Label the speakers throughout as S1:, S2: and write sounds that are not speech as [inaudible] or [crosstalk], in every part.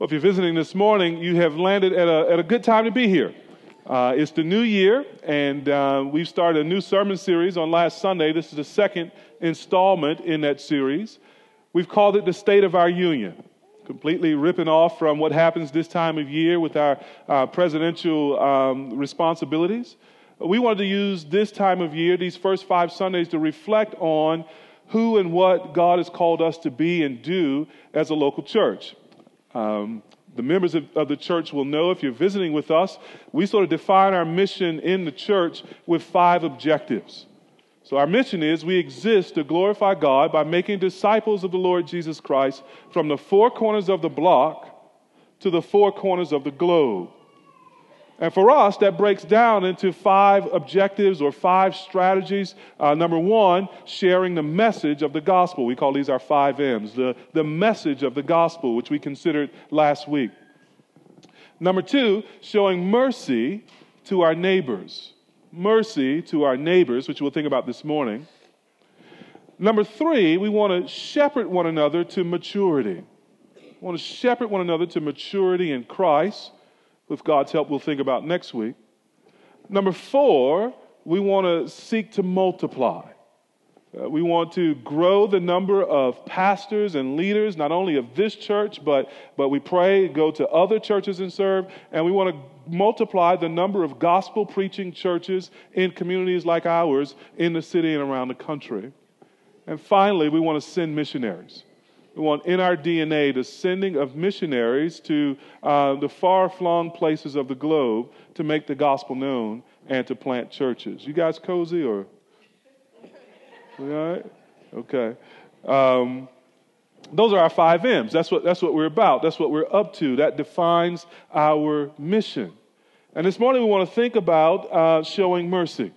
S1: Well, if you're visiting this morning, you have landed at a, at a good time to be here. Uh, it's the new year, and uh, we've started a new sermon series on last Sunday. This is the second installment in that series. We've called it The State of Our Union, completely ripping off from what happens this time of year with our uh, presidential um, responsibilities. We wanted to use this time of year, these first five Sundays, to reflect on who and what God has called us to be and do as a local church. Um, the members of, of, the church will know if you're visiting with us, we sort of define our mission in the church with five objectives. So, our mission is we exist to glorify God by making disciples of the Lord Jesus Christ from the four corners of the block to the four corners of the globe. And for us, that breaks down into five objectives or five strategies. Uh, number one, sharing the message of the gospel. We call these our five M's, the, the message of the gospel, which we considered last week. Number two, showing mercy to our neighbors. Mercy to our neighbors, which we'll think about this morning. Number three, we want to shepherd one another to maturity. We want to shepherd one another to maturity in Christ with God's help, we'll think about next week. Number four, we want to seek to multiply. Uh, we want to grow the number of pastors and leaders, not only of this church, but, but we pray, go to other churches and serve. And we want to multiply the number of gospel preaching churches in communities like ours in the city and around the country. And finally, we want to send missionaries. We want in our DNA the sending of missionaries to uh, the far flung places of the globe to make the gospel known and to plant churches. You guys cozy or? All right? Okay. Um, those are our five M's. That's what, that's what we're about. That's what we're up to. That defines our mission. And this morning we want to think about uh, showing mercy.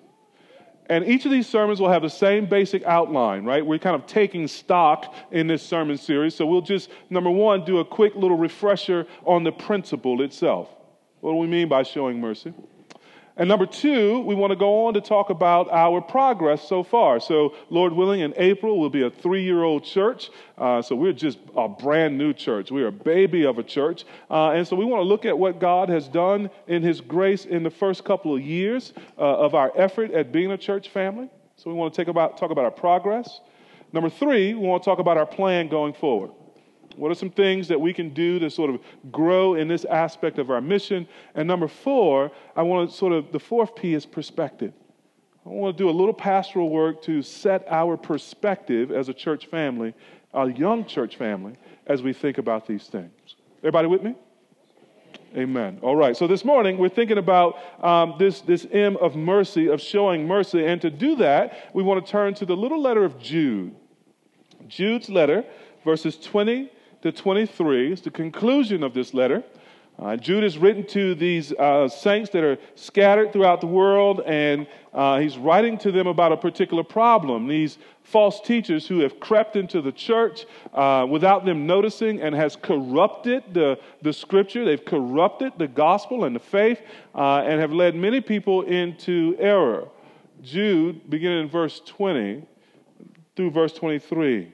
S1: And each of these sermons will have the same basic outline, right? We're kind of taking stock in this sermon series. So we'll just, number one, do a quick little refresher on the principle itself. What do we mean by showing mercy? And number two, we want to go on to talk about our progress so far. So, Lord willing, in April, we'll be a three year old church. Uh, so, we're just a brand new church. We're a baby of a church. Uh, and so, we want to look at what God has done in His grace in the first couple of years uh, of our effort at being a church family. So, we want to about, talk about our progress. Number three, we want to talk about our plan going forward. What are some things that we can do to sort of grow in this aspect of our mission? And number four, I want to sort of, the fourth P is perspective. I want to do a little pastoral work to set our perspective as a church family, a young church family, as we think about these things. Everybody with me? Amen. All right. So this morning we're thinking about um, this this M of mercy, of showing mercy, and to do that, we want to turn to the little letter of Jude. Jude's letter, verses 20 to 23 is the conclusion of this letter. Uh, Jude is written to these uh, saints that are scattered throughout the world, and uh, he's writing to them about a particular problem. These false teachers who have crept into the church uh, without them noticing and has corrupted the, the scripture. They've corrupted the gospel and the faith uh, and have led many people into error. Jude, beginning in verse 20 through verse 23.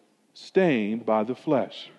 S1: stained by the flesh.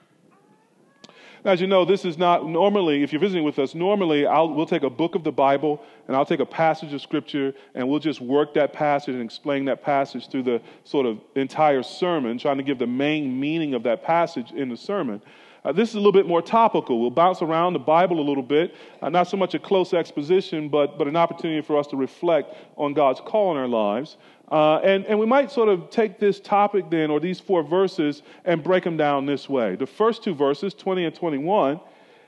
S1: Now, as you know, this is not normally, if you're visiting with us, normally I'll, we'll take a book of the Bible and I'll take a passage of Scripture and we'll just work that passage and explain that passage through the sort of entire sermon, trying to give the main meaning of that passage in the sermon. Uh, this is a little bit more topical. We'll bounce around the Bible a little bit, uh, not so much a close exposition, but, but an opportunity for us to reflect on God's call in our lives. Uh, and, and we might sort of take this topic then, or these four verses, and break them down this way. The first two verses, 20 and 21,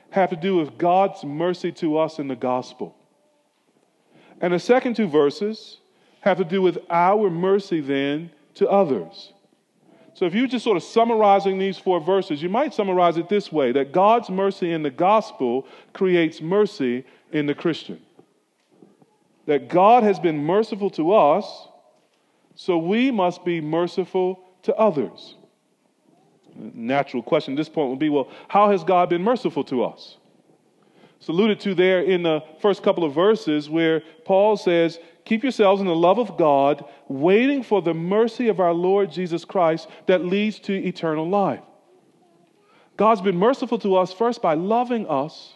S1: have to do with God's mercy to us in the gospel. And the second two verses have to do with our mercy then to others. So, if you're just sort of summarizing these four verses, you might summarize it this way that God's mercy in the gospel creates mercy in the Christian. That God has been merciful to us, so we must be merciful to others. Natural question at this point would be well, how has God been merciful to us? It's alluded to there in the first couple of verses where Paul says, Keep yourselves in the love of God, waiting for the mercy of our Lord Jesus Christ that leads to eternal life. God's been merciful to us first by loving us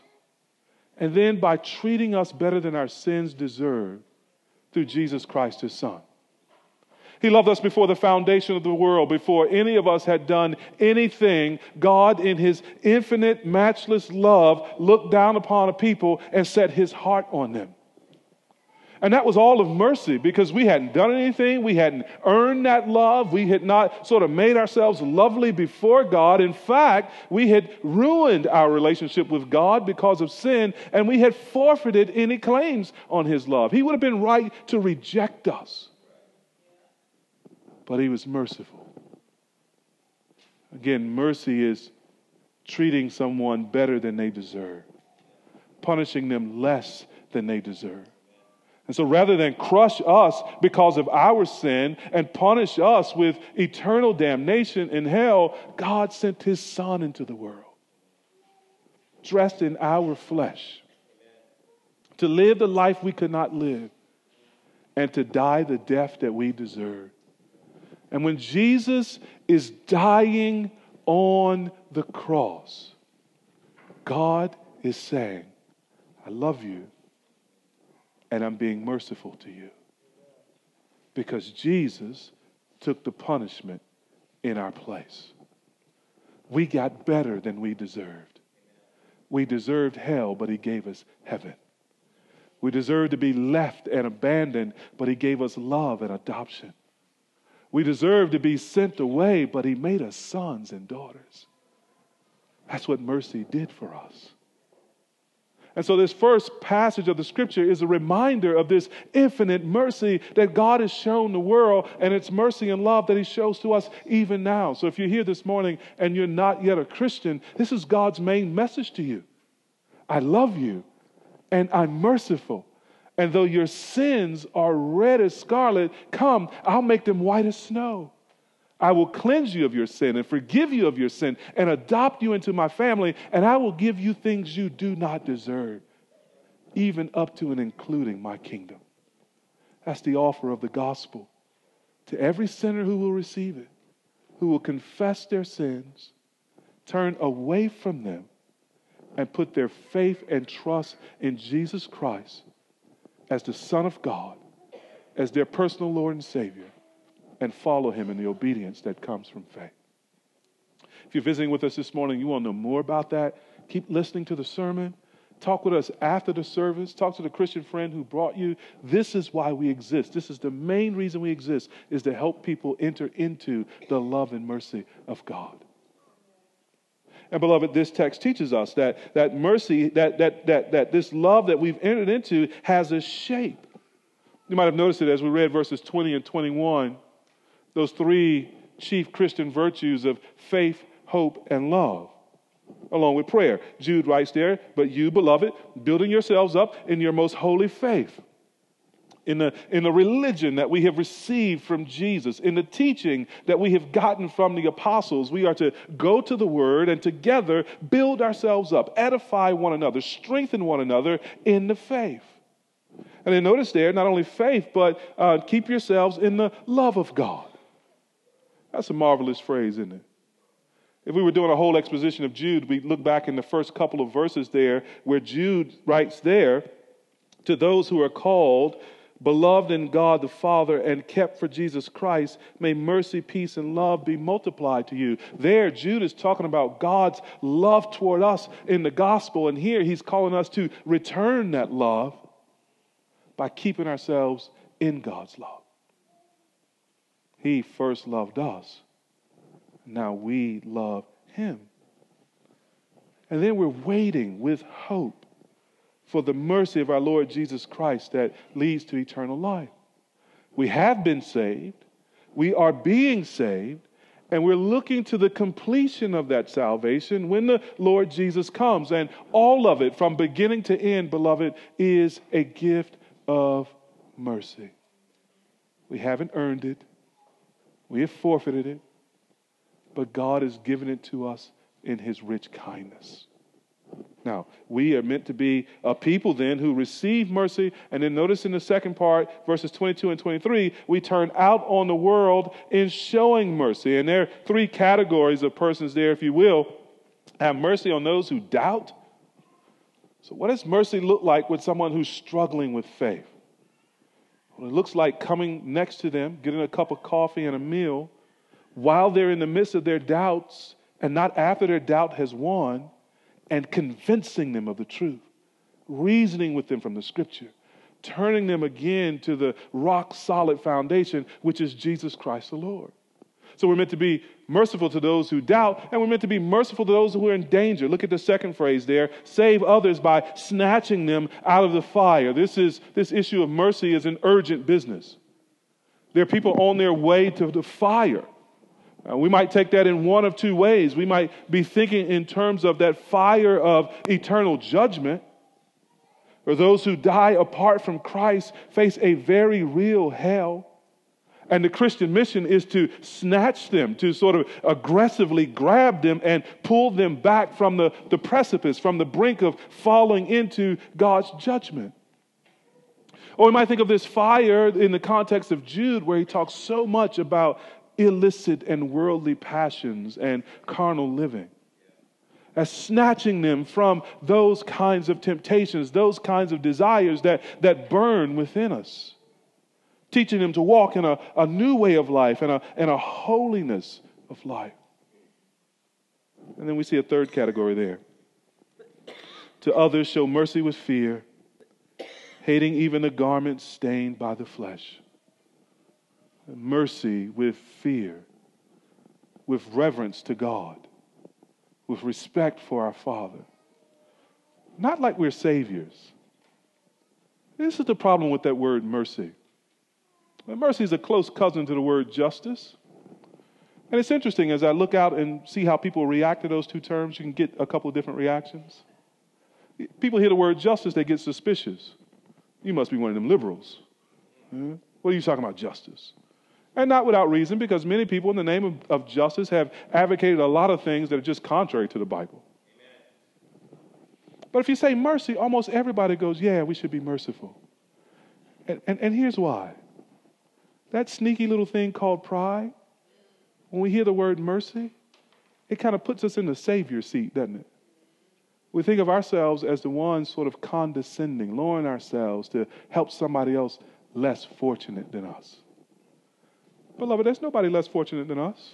S1: and then by treating us better than our sins deserve through Jesus Christ, his Son. He loved us before the foundation of the world, before any of us had done anything. God, in His infinite, matchless love, looked down upon a people and set His heart on them. And that was all of mercy because we hadn't done anything. We hadn't earned that love. We had not sort of made ourselves lovely before God. In fact, we had ruined our relationship with God because of sin and we had forfeited any claims on His love. He would have been right to reject us, but He was merciful. Again, mercy is treating someone better than they deserve, punishing them less than they deserve. And so rather than crush us because of our sin and punish us with eternal damnation in hell, God sent his Son into the world, dressed in our flesh, to live the life we could not live and to die the death that we deserve. And when Jesus is dying on the cross, God is saying, I love you and I'm being merciful to you. Because Jesus took the punishment in our place. We got better than we deserved. We deserved hell, but He gave us heaven. We deserved to be left and abandoned, but He gave us love and adoption. We deserve to be sent away, but He made us sons and daughters. That's what mercy did for us. And so, this first passage of the scripture is a reminder of this infinite mercy that God has shown the world and its mercy and love that He shows to us even now. So, if you're here this morning and you're not yet a Christian, this is God's main message to you I love you and I'm merciful. And though your sins are red as scarlet, come, I'll make them white as snow. I will cleanse you of your sin and forgive you of your sin and adopt you into my family, and I will give you things you do not deserve, even up to and including my kingdom. That's the offer of the gospel to every sinner who will receive it, who will confess their sins, turn away from them, and put their faith and trust in Jesus Christ as the Son of God, as their personal Lord and Savior and follow him in the obedience that comes from faith. If you're visiting with us this morning, you want to know more about that, keep listening to the sermon. Talk with us after the service. Talk to the Christian friend who brought you. This is why we exist. This is the main reason we exist is to help people enter into the love and mercy of God. And beloved, this text teaches us that, that mercy, that, that, that, that this love that we've entered into has a shape. You might have noticed it as we read verses 20 and 21 those three chief Christian virtues of faith, hope, and love, along with prayer. Jude writes there, But you, beloved, building yourselves up in your most holy faith. In the, in the religion that we have received from Jesus, in the teaching that we have gotten from the apostles, we are to go to the word and together build ourselves up, edify one another, strengthen one another in the faith. And then notice there, not only faith, but uh, keep yourselves in the love of God. That's a marvelous phrase, isn't it? If we were doing a whole exposition of Jude, we'd look back in the first couple of verses there where Jude writes there to those who are called, beloved in God the Father, and kept for Jesus Christ, may mercy, peace, and love be multiplied to you. There, Jude is talking about God's love toward us in the gospel, and here he's calling us to return that love by keeping ourselves in God's love. He first loved us. Now we love him. And then we're waiting with hope for the mercy of our Lord Jesus Christ that leads to eternal life. We have been saved, we are being saved, And we're looking to the completion of that salvation when the Lord Jesus comes. And all of it, from beginning to end, beloved, is a gift of mercy. We haven't earned it, we have forfeited it, but God has given it to us in His rich kindness. Now, we are meant to be a people then who receive mercy. And then notice in the second part, verses 22 and 23, we turn out on the world in showing mercy. And there are three categories of persons there, if you will. Have mercy on those who doubt. So, what does mercy look like with someone who's struggling with faith? Well, it looks like coming next to them, getting a cup of coffee and a meal while they're in the midst of their doubts and not after their doubt has won and convincing them of the truth, reasoning with them from the scripture, turning them again to the rock solid foundation, which is Jesus Christ the Lord. So we're meant to be merciful to those who doubt, and we're meant to be merciful to those who are in danger. Look at the second phrase there save others by snatching them out of the fire. This, is, this issue of mercy is an urgent business. There are people on their way to the fire. Uh, we might take that in one of two ways. We might be thinking in terms of that fire of eternal judgment, or those who die apart from Christ face a very real hell. And the Christian mission is to snatch them, to sort of aggressively grab them and pull them back from the, the precipice, from the brink of falling into God's judgment. Or we might think of this fire in the context of Jude, where he talks so much about illicit and worldly passions and carnal living. As snatching them from those kinds of temptations, those kinds of desires that, that burn within us. Teaching them to walk in a, a new way of life and a, and a holiness of life. And then we see a third category there. To others, show mercy with fear, hating even the garments stained by the flesh mercy with fear, with reverence to God, with respect for our Father. Not like we're saviors. This is the problem with that word mercy. Mercy is a close cousin to the word justice. And it's interesting as I look out and see how people react to those two terms, you can get a couple of different reactions. People hear the word justice, they get suspicious. You must be one of them liberals. Hmm? What are you talking about, justice? And not without reason, because many people, in the name of, of justice, have advocated a lot of things that are just contrary to the Bible. But if you say mercy, almost everybody goes, Yeah, we should be merciful. And, and, and here's why that sneaky little thing called pride, when we hear the word mercy, it kind of puts us in the Savior seat, doesn't it? We think of ourselves as the ones sort of condescending, lowering ourselves to help somebody else less fortunate than us. Beloved, there's nobody less fortunate than us.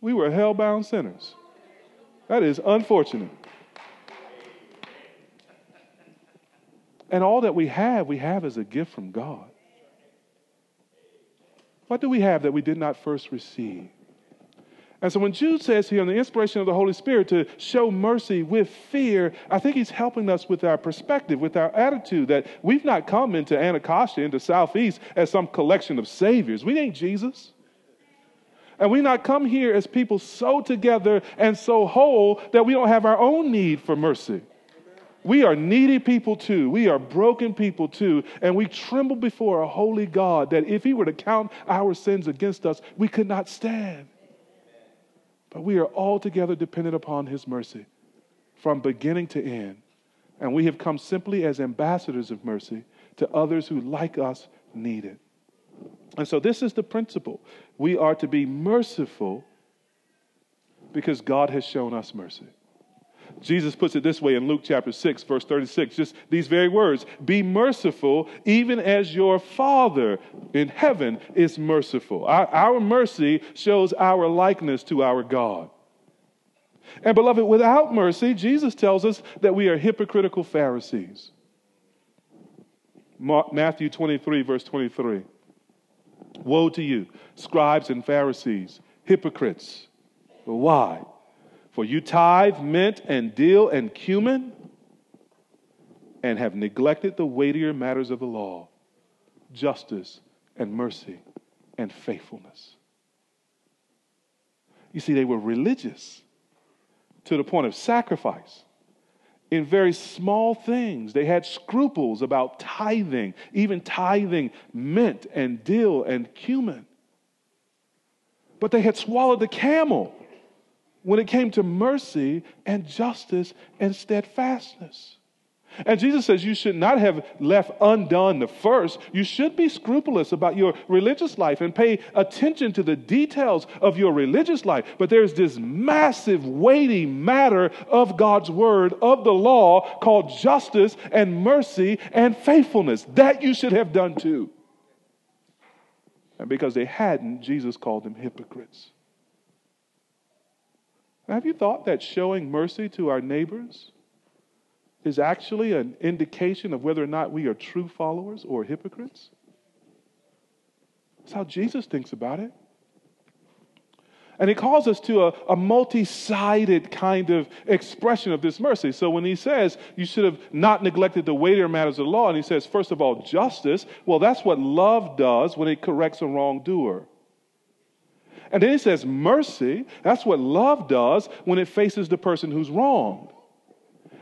S1: We were hell-bound sinners. That is unfortunate. And all that we have, we have as a gift from God. What do we have that we did not first receive? And so when Jude says here, on the inspiration of the Holy Spirit, to show mercy with fear, I think he's helping us with our perspective, with our attitude that we've not come into Anacostia, into Southeast, as some collection of saviors. We ain't Jesus. And we not come here as people so together and so whole that we don't have our own need for mercy. We are needy people too. We are broken people too. And we tremble before a holy God that if He were to count our sins against us, we could not stand. But we are altogether dependent upon His mercy from beginning to end. And we have come simply as ambassadors of mercy to others who, like us, need it. And so, this is the principle. We are to be merciful because God has shown us mercy. Jesus puts it this way in Luke chapter 6, verse 36, just these very words Be merciful, even as your Father in heaven is merciful. Our, our mercy shows our likeness to our God. And beloved, without mercy, Jesus tells us that we are hypocritical Pharisees. Mark, Matthew 23, verse 23. Woe to you, scribes and Pharisees, hypocrites. Why? For you tithe mint and dill and cumin and have neglected the weightier matters of the law justice and mercy and faithfulness. You see, they were religious to the point of sacrifice in very small things. They had scruples about tithing, even tithing mint and dill and cumin. But they had swallowed the camel when it came to mercy and justice and steadfastness. And Jesus says you should not have left undone the first. You should be scrupulous about your religious life and pay attention to the details of your religious life. But there's this massive, weighty matter of God's word, of the law, called justice and mercy and faithfulness. That you should have done too. And because they hadn't, Jesus called them hypocrites. Have you thought that showing mercy to our neighbors is actually an indication of whether or not we are true followers or hypocrites. That's how Jesus thinks about it. And he calls us to a, a multi sided kind of expression of this mercy. So when he says you should have not neglected the weightier matters of the law, and he says, first of all, justice, well, that's what love does when it corrects a wrongdoer. And then he says, mercy, that's what love does when it faces the person who's wronged.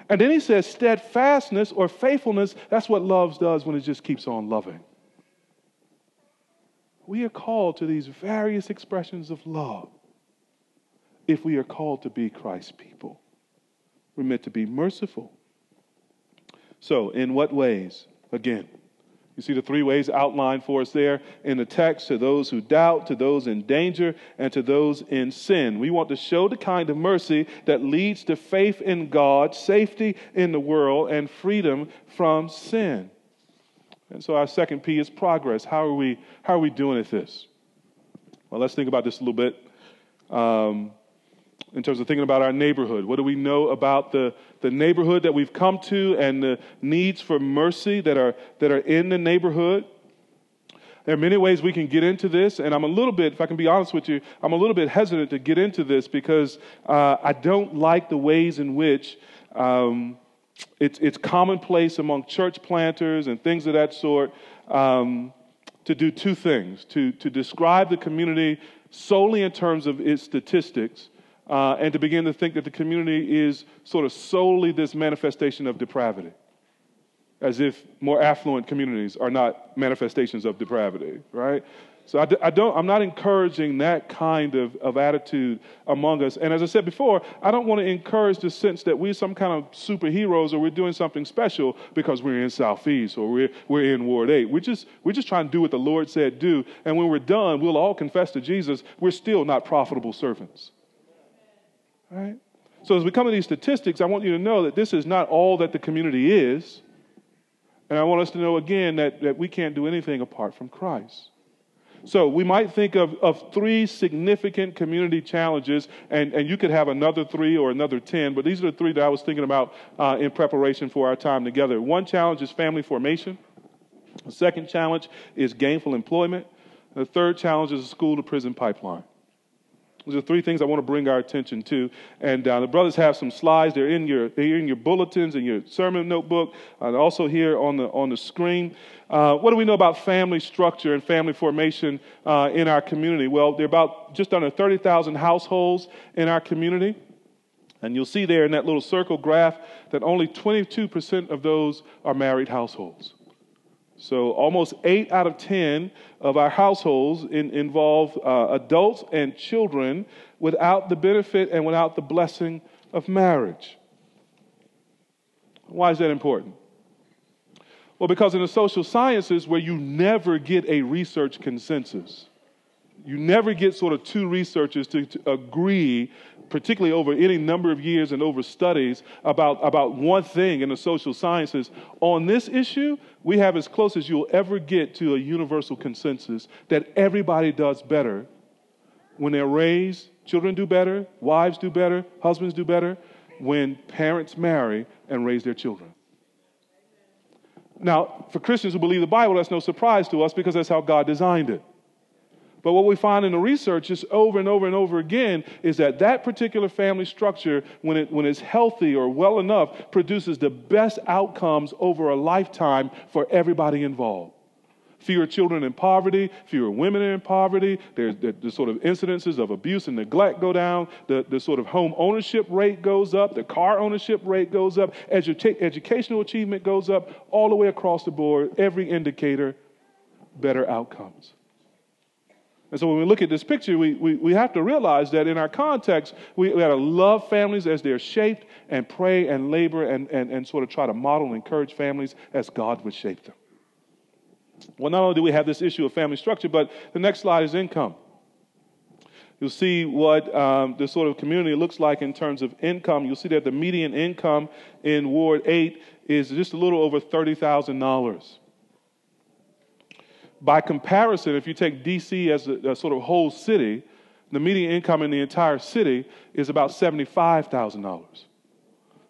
S1: And then he says steadfastness or faithfulness, that's what love does when it just keeps on loving. We are called to these various expressions of love if we are called to be Christ's people. We're meant to be merciful. So, in what ways? Again, you see the three ways outlined for us there in the text to those who doubt, to those in danger, and to those in sin. We want to show the kind of mercy that leads to faith in God, safety in the world, and freedom from sin. And so our second P is progress. How are we, how are we doing at this? Well, let's think about this a little bit. Um, in terms of thinking about our neighborhood. What do we know about the, the neighborhood that we've come to and the needs for mercy that are, that are in the neighborhood? There are many ways we can get into this, and I'm a little bit, if I can be honest with you, I'm a little bit hesitant to get into this because uh, I don't like the ways in which um, it's, it's commonplace among church planters and things of that sort um, to do two things to, to describe the community solely in terms of its statistics uh, and to begin to think that the community is sort of solely this manifestation of depravity, as if more affluent communities are not manifestations of depravity, right? So I, I, don't, I'm not encouraging that kind of, of attitude among us. And as I said before, I don't want to encourage the sense that we're some kind of superheroes or we're doing something special because we're in Southeast or we're, we're in Ward 8. We're just, we're just trying to do what the Lord said do. And when we're done, we'll all confess to Jesus, we're still not profitable servants. Right? So as we come to these statistics, I want you to know that this is not all that the community is. And I want us to know again that, that we can't do anything apart from Christ. So we might think of, of three significant community challenges, and, and you could have another three or another ten, but these are the three that I was thinking about uh, in preparation for our time together. One challenge is family formation. The second challenge is gainful employment. The third challenge is the school to prison pipeline. Those are three things I want to bring our attention to. And uh, the brothers have some slides. They're in your, they're in your bulletins and your sermon notebook, and also here on the, on the screen. Uh, what do we know about family structure and family formation uh, in our community? Well, there are about just under 30,000 households in our community. And you'll see there in that little circle graph that only 22% of those are married households. So almost eight out of 10 of our households in, involve uh, adults and children without the benefit and without the blessing of marriage. Why is that important? Well, because in the social sciences, where you never get a research consensus, you never get sort of two researchers to, to, agree, particularly over any number of years and over studies about, about one thing in the social sciences. On this issue, we have as close as you'll ever get to a universal consensus that everybody does better when they're raised. Children do better, wives do better, husbands do better when parents marry and raise their children. Now, for Christians who believe the Bible, that's no surprise to us because that's how God designed it. But what we find in the research just over and over and over again is that that particular family structure, when, it, when it's healthy or well enough, produces the best outcomes over a lifetime for everybody involved. fewer children in poverty, fewer women in poverty. There's the, the, sort of incidences of abuse and neglect go down. The, the sort of home ownership rate goes up. The car ownership rate goes up. Edu- educational achievement goes up. All the way across the board, every indicator, better outcomes. And so when we look at this picture, we, we, we have to realize that in our context, we, we got to love families as they're shaped and pray and labor and, and, and sort of try to model and encourage families as God would shape them. Well, not only do we have this issue of family structure, but the next slide is income. You'll see what um, the sort of community looks like in terms of income. You'll see that the median income in Ward 8 is just a little over $30,000. By comparison, if you take DC as a, a sort of whole city, the median income in the entire city is about $75,000.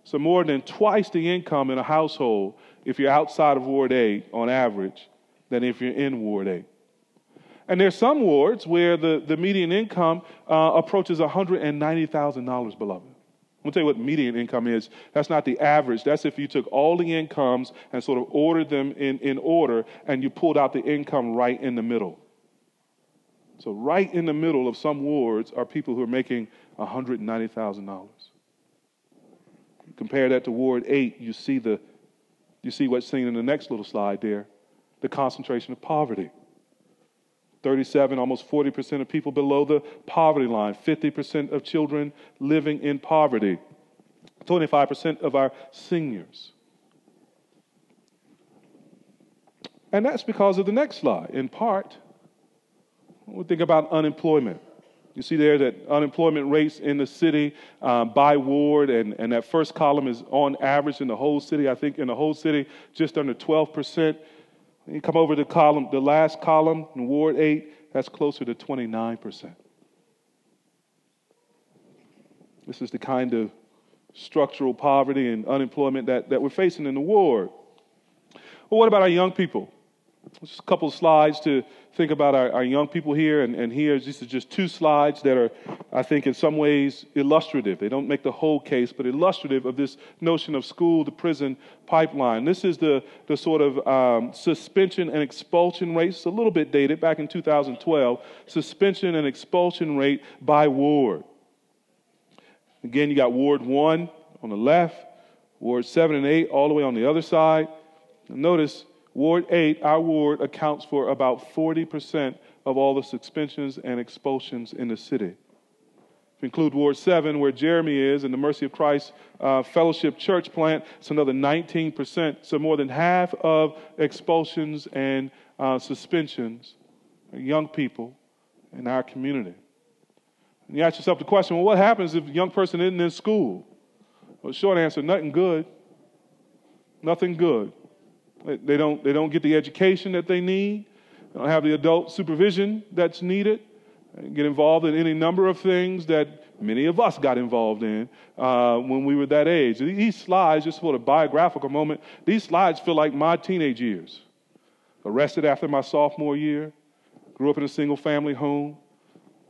S1: So, more than twice the income in a household if you're outside of Ward 8 on average than if you're in Ward 8. And there's some wards where the, the median income uh, approaches $190,000, beloved. To tell you what median income is. That's not the average. That's if you took all the incomes and sort of ordered them in, in order and you pulled out the income right in the middle. So, right in the middle of some wards are people who are making $190,000. Compare that to Ward 8, you see, the, you see what's seen in the next little slide there the concentration of poverty. 37, almost 40% of people below the poverty line, 50% of children living in poverty, 25% of our seniors. And that's because of the next slide. In part, we think about unemployment. You see there that unemployment rates in the city uh, by ward, and, and that first column is on average in the whole city. I think in the whole city, just under 12%. You come over to column, the last column in Ward 8, that's closer to 29%. This is the kind of structural poverty and unemployment that, that we're facing in the ward. Well, what about our young people? Just a couple of slides to think about our, our young people here. And, and here, this is just two slides that are, I think, in some ways illustrative. They don't make the whole case, but illustrative of this notion of school to prison pipeline. This is the, the sort of um, suspension and expulsion rates. It's a little bit dated, back in 2012. Suspension and expulsion rate by ward. Again, you got Ward 1 on the left, Ward 7 and 8 all the way on the other side. notice Ward 8, our ward, accounts for about 40% of all the suspensions and expulsions in the city. If you include Ward 7, where Jeremy is, and the Mercy of Christ uh, Fellowship Church plant, it's another 19%. So more than half of expulsions and uh, suspensions are young people in our community. And you ask yourself the question well, what happens if a young person isn't in school? Well, short answer nothing good. Nothing good. They don't, they don't get the education that they need. They don't have the adult supervision that's needed. They get involved in any number of things that many of us got involved in uh, when we were that age. These slides, just for a biographical moment, these slides feel like my teenage years. Arrested after my sophomore year, grew up in a single family home,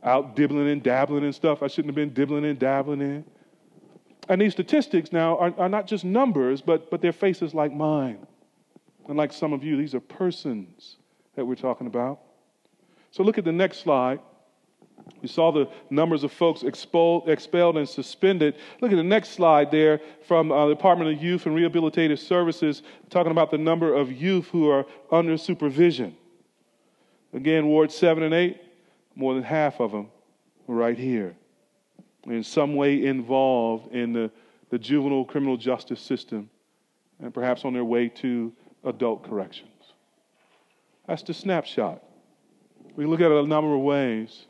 S1: out dibbling and dabbling and stuff I shouldn't have been dibbling and dabbling in. And these statistics now are, are not just numbers, but, but they're faces like mine. And like some of you, these are persons that we're talking about. So look at the next slide. You saw the numbers of folks expelled, expelled and suspended. Look at the next slide there from uh, the Department of Youth and Rehabilitative Services, talking about the number of youth who are under supervision. Again, Ward 7 and 8, more than half of them are right here, in some way involved in the, the juvenile criminal justice system, and perhaps on their way to adult corrections. That's the snapshot. We look at it a number of ways.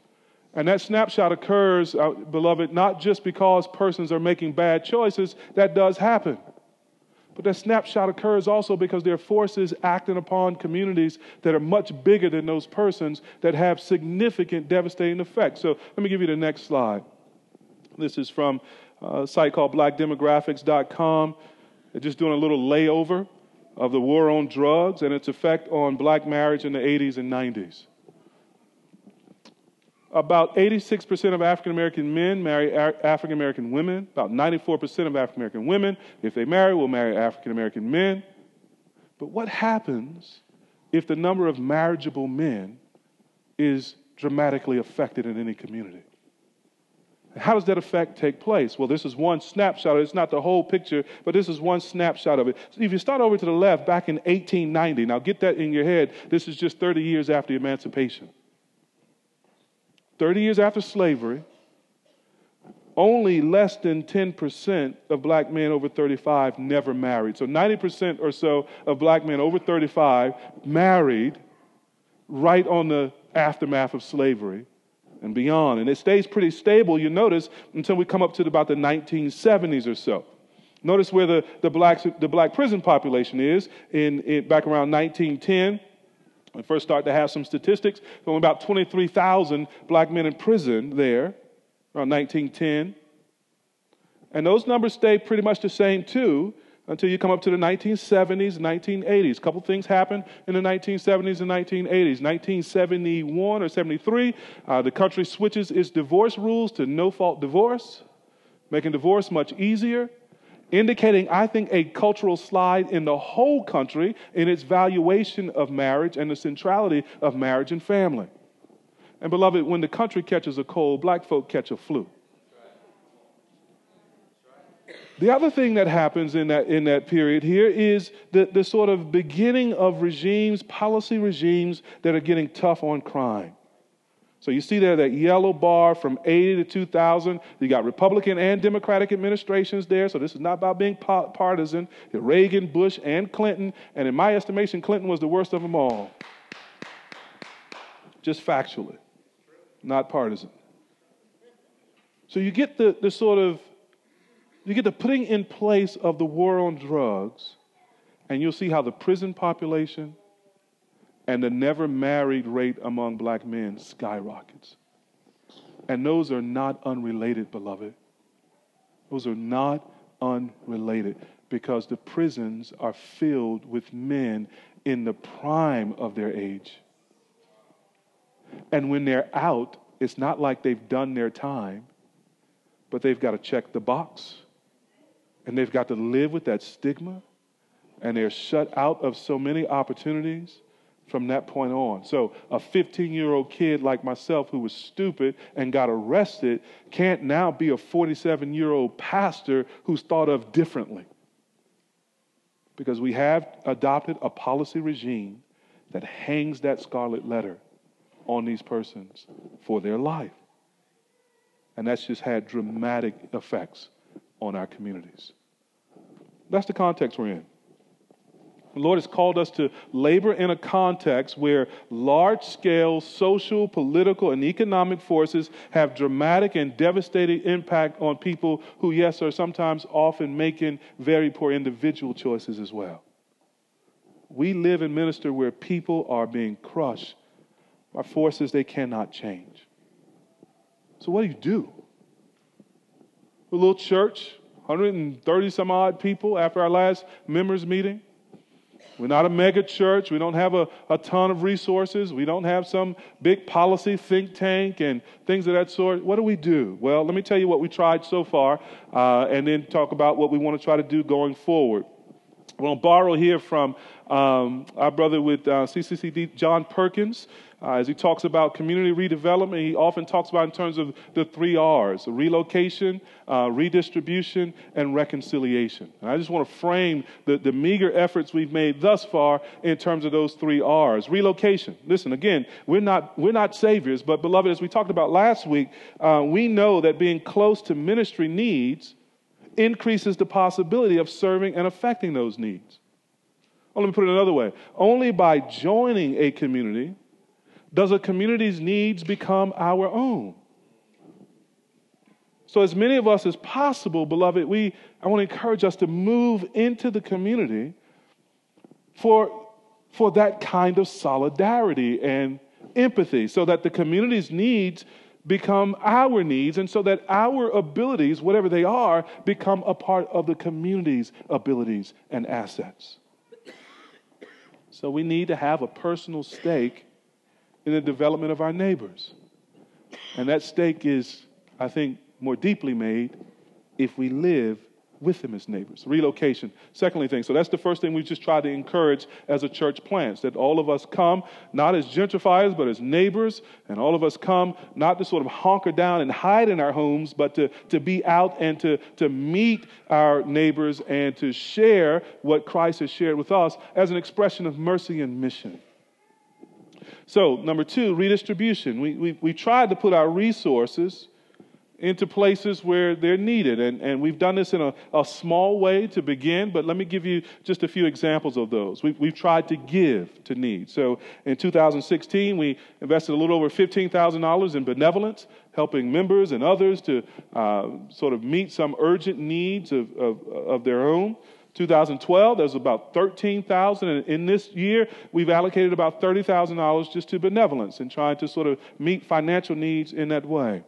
S1: And that snapshot occurs, uh, beloved, not just because persons are making bad choices, that does happen. But that snapshot occurs also because there are forces acting upon communities that are much bigger than those persons that have significant devastating effects. So let me give you the next slide. This is from a site called blackdemographics.com. They're just doing a little layover of the war on drugs and its effect on black marriage in the 80s and 90s. About 86% of African American men marry African American women. About 94% of African American women, if they marry, will marry African American men. But what happens if the number of marriageable men is dramatically affected in any community. How does that effect take place? Well, this is one snapshot. It's not the whole picture, but this is one snapshot of it. So if you start over to the left, back in 1890, now get that in your head. This is just 30 years after emancipation. 30 years after slavery, only less than 10% of black men over 35 never married. So 90% or so of black men over 35 married right on the aftermath of slavery and beyond. And it stays pretty stable, you notice, until we come up to about the 1970s or so. Notice where the, the, black, the black prison population is in, in back around 1910. We first start to have some statistics. Only about 23,000 black men in prison there around 1910. And those numbers stay pretty much the same too until you come up to the 1970s, 1980s. A couple things happened in the 1970s and 1980s. 1971 or 73, uh, the country switches its divorce rules to no fault divorce, making divorce much easier, indicating, I think, a cultural slide in the whole country in its valuation of marriage and the centrality of marriage and family. And, beloved, when the country catches a cold, black folk catch a flu. The other thing that happens in that, in that period here is the, the sort of beginning of regimes, policy regimes that are getting tough on crime. So you see there that yellow bar from 80 to 2000. You got Republican and Democratic administrations there. So this is not about being partisan. Reagan, Bush, and Clinton. And in my estimation, Clinton was the worst of them all. Just factually, not partisan. So you get the, the sort of you get the putting in place of the war on drugs, and you'll see how the prison population and the never married rate among black men skyrockets. And those are not unrelated, beloved. Those are not unrelated because the prisons are filled with men in the prime of their age. And when they're out, it's not like they've done their time, but they've got to check the box and they've got to live with that stigma, and they're shut out of so many opportunities from that point on. So, a 15 year old kid like myself who was stupid and got arrested can't now be a 47 year old pastor who's thought of differently. Because we have adopted a policy regime that hangs that scarlet letter on these persons for their life. And that's just had dramatic effects on our communities. That's the context we're in. The Lord has called us to labor in a context where large scale social, political, and economic forces have dramatic and devastating impact on people who, yes, are sometimes often making very poor individual choices as well. We live and minister where people are being crushed by forces they cannot change. So, what do you do? A little church, 130 some odd people after our last members meeting. We're not a mega church. We don't have a, a ton of resources. We don't have some big policy think tank and things of that sort. What do we do? Well, let me tell you what we tried so far uh, and then talk about what we want to try to do going forward. We're going to borrow here from um, our brother with uh, CCCD, John Perkins. Uh, as he talks about community redevelopment, he often talks about in terms of the three R's relocation, uh, redistribution, and reconciliation. And I just want to frame the, the meager efforts we've made thus far in terms of those three R's. Relocation. Listen, again, we're not, we're not saviors, but beloved, as we talked about last week, uh, we know that being close to ministry needs increases the possibility of serving and affecting those needs. Well, let me put it another way. Only by joining a community does a community's needs become our own? So, as many of us as possible, beloved, we, I want to encourage us to move into the community for, for that kind of solidarity and empathy so that the community's needs become our needs and so that our abilities, whatever they are, become a part of the community's abilities and assets. So we need to have a personal stake in the development of our neighbors. And that stake is, I think, more deeply made if we live with them as neighbors. Relocation, secondly, thing. So that's the first thing we just try to encourage as a church plants that all of us come not as gentrifiers, but as neighbors, and all of us come not to sort of honker down and hide in our homes, but to, to be out and to, to meet our neighbors and to share what Christ has shared with us as an expression of mercy and mission. So, number two, redistribution. We, we, we tried to put our resources into places where they're needed. And, and we've done this in a, a small way to begin, but let me give you just a few examples of those. We've, we've tried to give to need. So in 2016, we invested a little over $15,000 in benevolence, helping members and others to uh, sort of meet some urgent needs of, of, of their own. 2012, there's about 13,000. And in this year, we've allocated about $30,000 just to benevolence and trying to sort of meet financial needs in that way.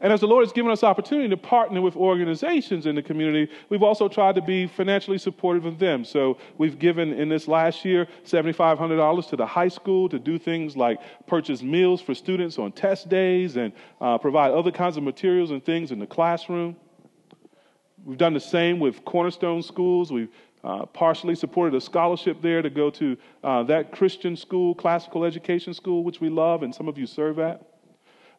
S1: And as the Lord has given us opportunity to partner with organizations in the community, we've also tried to be financially supportive of them. So we've given in this last year $7,500 to the high school to do things like purchase meals for students on test days and uh, provide other kinds of materials and things in the classroom. We've done the same with Cornerstone Schools. We've uh, partially supported a scholarship there to go to uh, that Christian school, classical education school, which we love, and some of you serve at.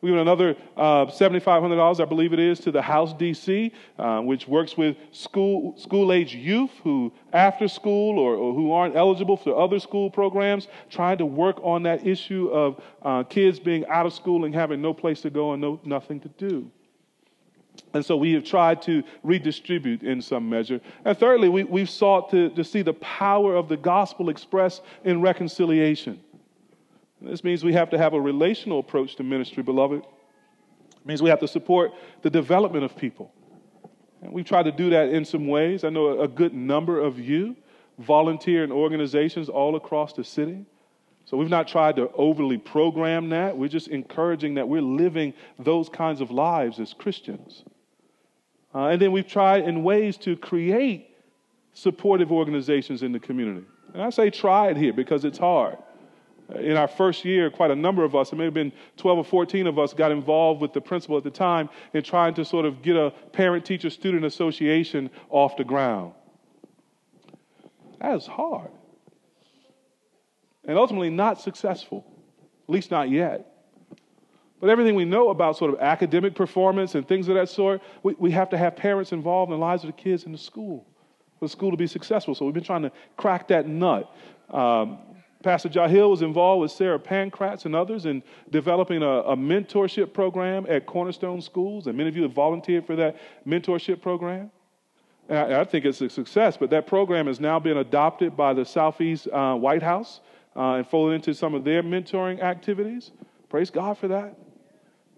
S1: We have another uh, $7,500, I believe it is, to the House DC, uh, which works with school, school age youth who, after school or, or, who aren't eligible for other school programs, trying to work on that issue of uh, kids being out of school and having no place to go and no, nothing to do. And so we have tried to redistribute in some measure. And thirdly, we, we've sought to, to see the power of the gospel expressed in reconciliation. This means we have to have a relational approach to ministry, beloved. It means we have to support the development of people. And we've tried to do that in some ways. I know a good number of you volunteer in organizations all across the city. So we've not tried to overly program that. We're just encouraging that we're living those kinds of lives as Christians. Uh, and then we've tried in ways to create supportive organizations in the community. And I say try it here because it's hard in our first year, quite a number of us, it may have been 12 or 14 of us, got involved with the principal at the time in trying to sort of get a parent teacher student association off the ground. That is hard. And ultimately not successful, at least not yet. But everything we know about sort of academic performance and things of that sort, we, we have to have parents involved in the lives of the kids in the school for the school to be successful. So we've been trying to crack that nut. Um, Pastor Jahil was involved with Sarah Pankratz and others in developing a, a, mentorship program at Cornerstone Schools, and many of you have volunteered for that mentorship program. I, I, think it's a success, but that program has now been adopted by the Southeast uh, White House uh, and folded into some of their mentoring activities. Praise God for that.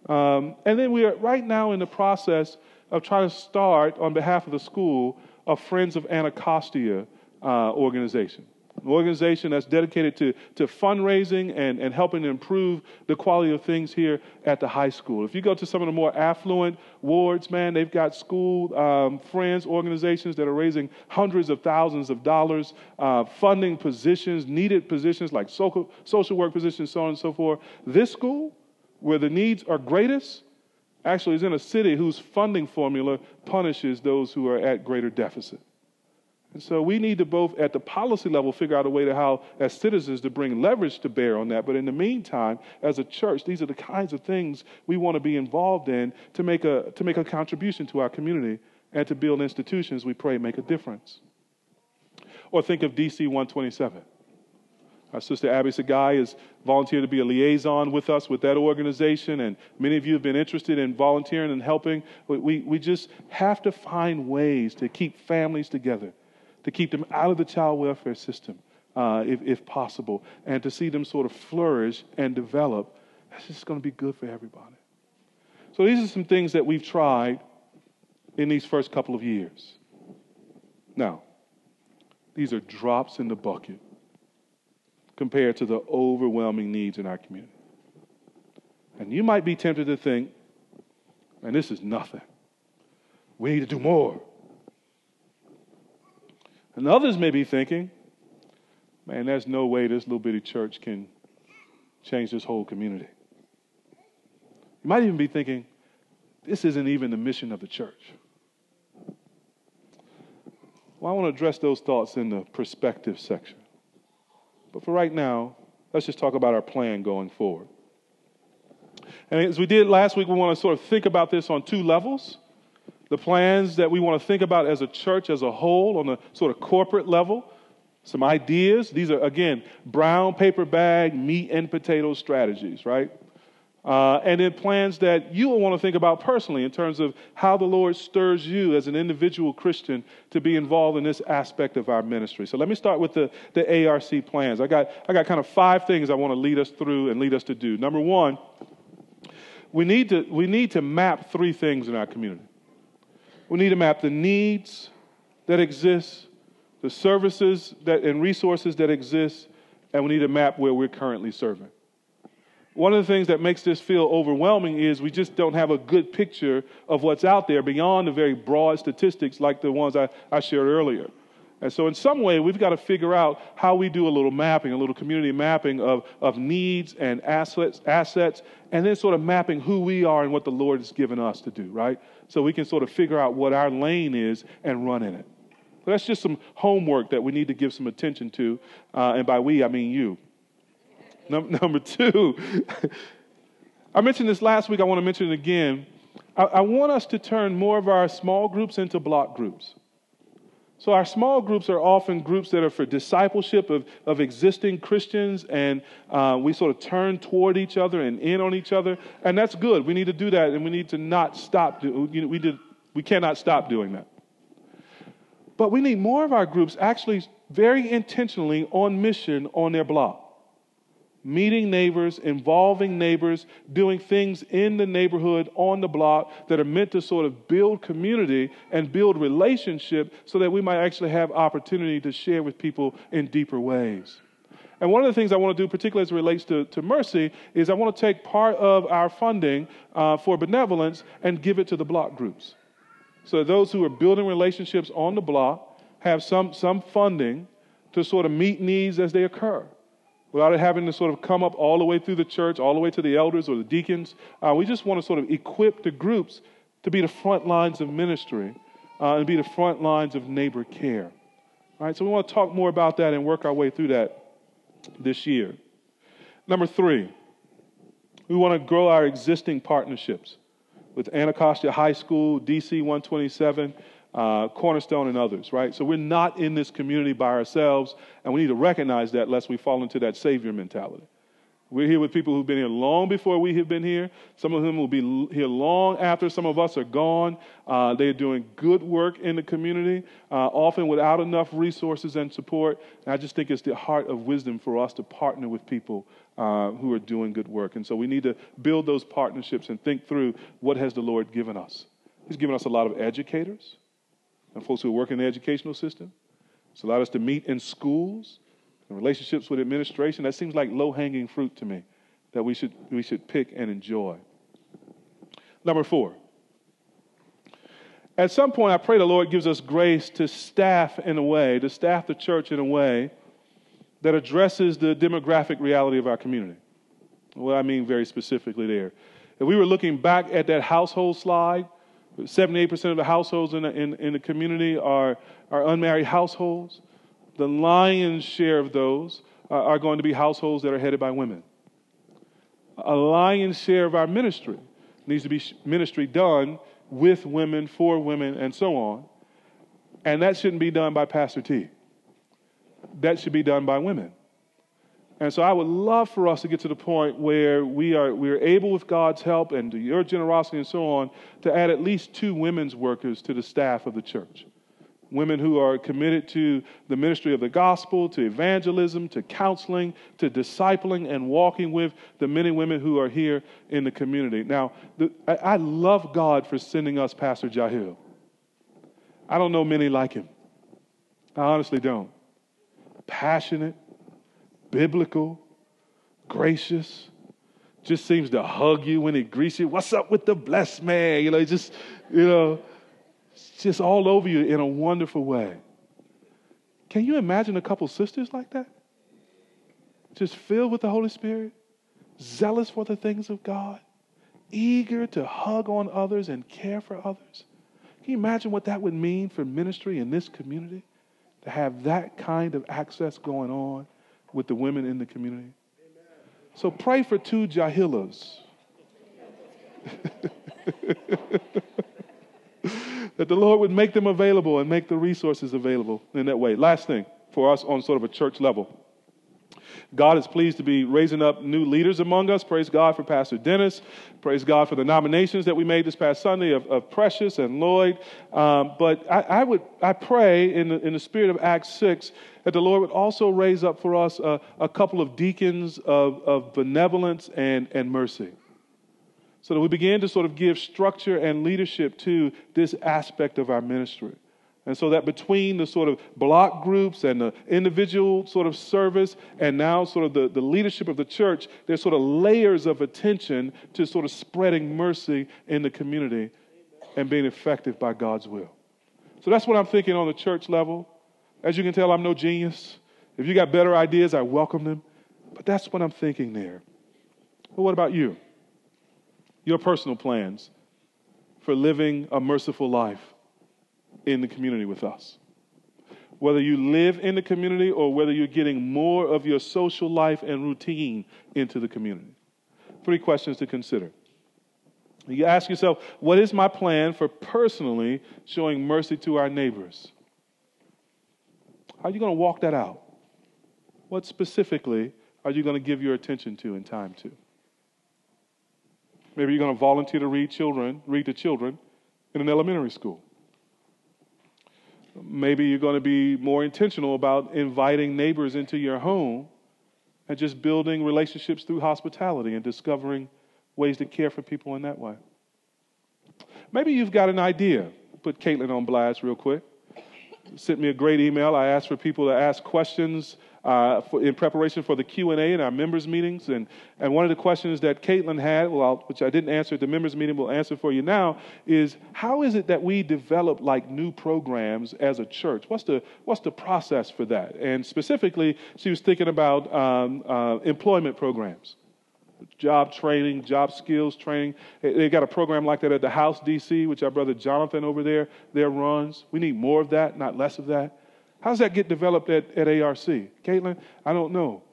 S1: Um, and then we are right now in the process of trying to start, on behalf of the school, a Friends of Anacostia uh, organization an organization that's dedicated to, to fundraising and, and helping improve the quality of things here at the high school. If you go to some of the more affluent wards, man, they've got school um, friends organizations that are raising hundreds of thousands of dollars, uh, funding positions, needed positions like social, social work positions, so on and so forth. This school, where the needs are greatest, actually is in a city whose funding formula punishes those who are at greater deficit. And so we need to both, at the policy level, figure out a way to how, as citizens, to bring leverage to bear on that. But in the meantime, as a church, these are the kinds of things we want to be involved in to make a, to make a contribution to our community and to build institutions we pray make a difference. Or think of DC 127. Our sister Abby Sagai has volunteered to be a liaison with us with that organization, and many of you have been interested in volunteering and helping. We, we just have to find ways to keep families together to keep them out of the child welfare system, uh, if, if possible, and to see them sort of flourish and develop. That's just going to be good for everybody. So these are some things that we've tried in these first couple of years. Now, these are drops in the bucket compared to the overwhelming needs in our community. And you might be tempted to think, man, this is nothing. We need to do more. And others may be thinking, man, there's no way this little bitty church can change this whole community. You might even be thinking, this isn't even the mission of the church. Well, I want to address those thoughts in the perspective section. But for right now, let's just talk about our plan going forward. And as we did last week, we want to sort of think about this on two levels the plans that we want to think about as a church as a whole on a sort of corporate level, some ideas. These are, again, brown paper bag, meat and potato strategies, right? Uh, and then plans that you will want to think about personally in terms of how the Lord stirs you as an individual Christian to be involved in this aspect of our ministry. So let me start with the, the ARC plans. I got, I got kind of five things I want to lead us through and lead us to do. Number one, we need to, we need to map three things in our community. We need to map the needs that exist, the services that, and resources that exist, and we need to map where we're currently serving. One of the things that makes this feel overwhelming is we just don't have a good picture of what's out there beyond the very broad statistics like the ones I, I shared earlier. And so, in some way, we've got to figure out how we do a little mapping, a little community mapping of, of needs and assets, assets, and then sort of mapping who we are and what the Lord has given us to do, right? So we can sort of figure out what our lane is and run in it. But that's just some homework that we need to give some attention to. Uh, and by we, I mean you. [laughs] Number two, [laughs] I mentioned this last week, I want to mention it again. I, I want us to turn more of our small groups into block groups. So, our small groups are often groups that are for discipleship of, of existing Christians, and uh, we sort of turn toward each other and in on each other. And that's good. We need to do that, and we need to not stop. Do, you know, we, did, we cannot stop doing that. But we need more of our groups actually very intentionally on mission on their block meeting neighbors, involving neighbors, doing things in the neighborhood, on the block that are meant to sort of build community and build relationship so that we might actually have opportunity to share with people in deeper ways. And one of the things I want to do, particularly as it relates to, to Mercy, is I want to take part of our funding uh, for benevolence and give it to the block groups. So those who are building relationships on the block have some, some funding to sort of meet needs as they occur without it having to sort of come up all the way through the church, all the way to the elders or the deacons. Uh, we just want to sort of equip the groups to be the front lines of ministry uh, and be the front lines of neighbor care. All right, so we want to talk more about that and work our way through that this year. Number three, we want to grow our existing partnerships with Anacostia High School, DC 127, uh, Cornerstone, and others, right? So we're not in this community by ourselves, and we need to recognize that lest we fall into that savior mentality. We're here with people who've been here long before we have been here. Some of them will be here long after some of us are gone. Uh, they're doing good work in the community, uh, often without enough resources and support. And I just think it's the heart of wisdom for us to partner with people uh, who are doing good work. And so we need to build those partnerships and think through what has the Lord given us. He's given us a lot of educators and folks who work in the educational system. It's allowed us to meet in schools and relationships with administration. That seems like low hanging fruit to me that we should, we should pick and enjoy. Number four. At some point, I pray the Lord gives us grace to staff in a way, to staff the church in a way that addresses the demographic reality of our community. What I mean very specifically there. If we were looking back at that household slide, 78% of the households in the, in, in the community are, are unmarried households. The lion's share of those are, are going to be households that are headed by women. A lion's share of our ministry needs to be ministry done with women, for women, and so on. And that shouldn't be done by Pastor T. That should be done by women. And so I would love for us to get to the point where we are, we are able, with God's help and your generosity and so on, to add at least two women's workers to the staff of the church. Women who are committed to the ministry of the gospel, to evangelism, to counseling, to discipling, and walking with the men and women who are here in the community. Now, the, I, I love God for sending us Pastor Jahil. I don't know many like him. I honestly don't. Passionate, biblical, gracious, just seems to hug you when he greets you. What's up with the blessed man? You know, just, you know, just all over you in a wonderful way. Can you imagine a couple sisters like that? Just filled with the Holy Spirit, zealous for the things of God, eager to hug on others and care for others. Can you imagine what that would mean for ministry in this community? to have that kind of access going on with the women in the community. So pray for two Jahilas. [laughs] that the Lord would make them available and make the resources available in that way. Last thing for us on sort of a church level. God is pleased to be raising up new leaders among us. Praise God for Pastor Dennis. Praise God for the nominations that we made this past Sunday of, of Precious and Lloyd. Um, but I, I, would I pray in the, in the spirit of Acts 6 that the Lord would also raise up for us a, a couple of deacons of, of benevolence and, and mercy so that we begin to sort of give structure and leadership to this aspect of our ministry. And so that between the sort of block groups and the individual sort of service and now sort of the, the leadership of the church, there's sort of layers of attention to sort of spreading mercy in the community and being effective by God's will. So that's what I'm thinking on the church level. As you can tell, I'm no genius. If you got better ideas, I welcome them. But that's what I'm thinking there. But what about you? Your personal plans for living a merciful life in the community with us. Whether you live in the community or whether you're getting more of your social life and routine into the community. Three questions to consider. You ask yourself, what is my plan for personally showing mercy to our neighbors? How are you going to walk that out? What specifically are you going to give your attention to and time to? Maybe you're going to volunteer to read children, read to children in an elementary school. Maybe you're going to be more intentional about inviting neighbors into your home and just building relationships through hospitality and discovering ways to care for people in that way. Maybe you've got an idea. Put Caitlin on blast real quick. Sent me a great email. I asked for people to ask questions uh, for, in preparation for the Q&A in our members meetings. And, and one of the questions that Caitlin had, well, which I didn't answer at the members meeting, we'll answer for you now, is how is it that we develop like new programs as a church? What's the, what's the process for that? And specifically, she was thinking about um, uh, employment programs job training, job skills training. They got a program like that at the House DC, which our brother Jonathan over there there runs. We need more of that, not less of that. How does that get developed at, at ARC? Caitlin, I don't know.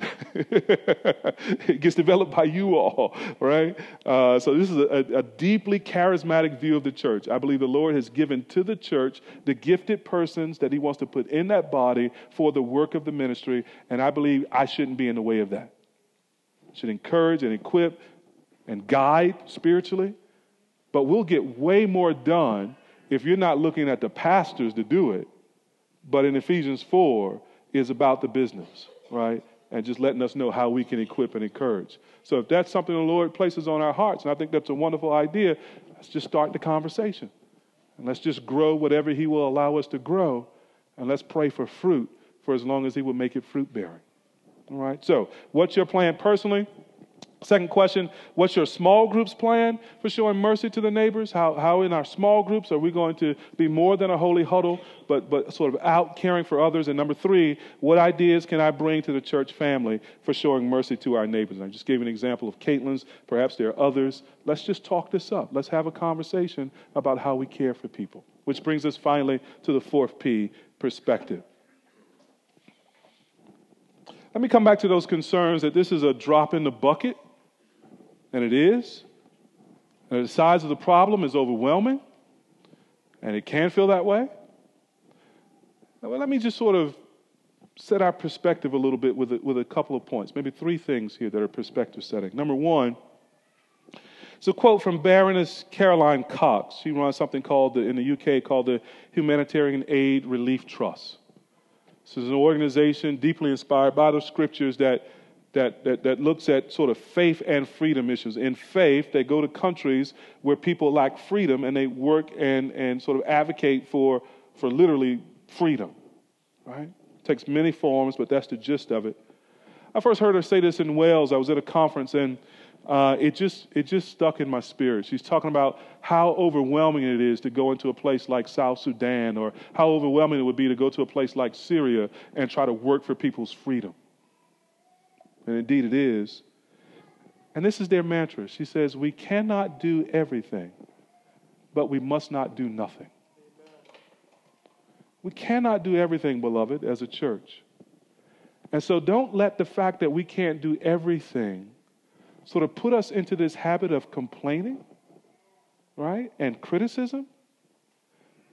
S1: [laughs] it gets developed by you all, right? Uh, so, this is a, a, deeply charismatic view of the church. I believe the Lord has given to the church the gifted persons that He wants to put in that body for the work of the ministry, and I believe I shouldn't be in the way of that. Should encourage and equip and guide spiritually, but we'll get way more done if you're not looking at the pastors to do it but in Ephesians 4 is about the business, right? And just letting us know how we can equip and encourage. So if that's something the Lord places on our hearts, and I think that's a wonderful idea, let's just start the conversation. And let's just grow whatever He will allow us to grow. And let's pray for fruit for as long as He will make it fruit bearing. All right? So, what's your plan personally? Second question What's your small groups plan for showing mercy to the neighbors? How, how in our small groups are we going to be more than a holy huddle, but, but sort of out caring for others? And number three, what ideas can I bring to the church family for showing mercy to our neighbors? I just gave an example of Caitlin's. Perhaps there are others. Let's just talk this up. Let's have a conversation about how we care for people. Which brings us finally to the fourth P perspective. Let me come back to those concerns that this is a drop in the bucket and it is. And the size of the problem is overwhelming, and it can feel that way. Well, let me just sort of set our perspective a little bit with a, with a couple of points, maybe three things here that are perspective setting. Number one, it's a quote from Baroness Caroline Cox. She runs something called the, in the UK called the Humanitarian Aid Relief Trust. This is an organization deeply inspired by the scriptures that that, that, that looks at sort of faith and freedom issues. In faith, they go to countries where people lack freedom and they work and, and sort of advocate for, for literally freedom, right? It takes many forms, but that's the gist of it. I first heard her say this in Wales. I was at a conference and uh, it, just, it just stuck in my spirit. She's talking about how overwhelming it is to go into a place like South Sudan or how overwhelming it would be to go to a place like Syria and try to work for people's freedom and indeed it is. And this is their mantra. She says, We cannot do everything, but we must not do nothing. We cannot do everything, beloved, as a church. And so don't let the fact that we can't do everything sort of put us into this habit of complaining, right? And criticism,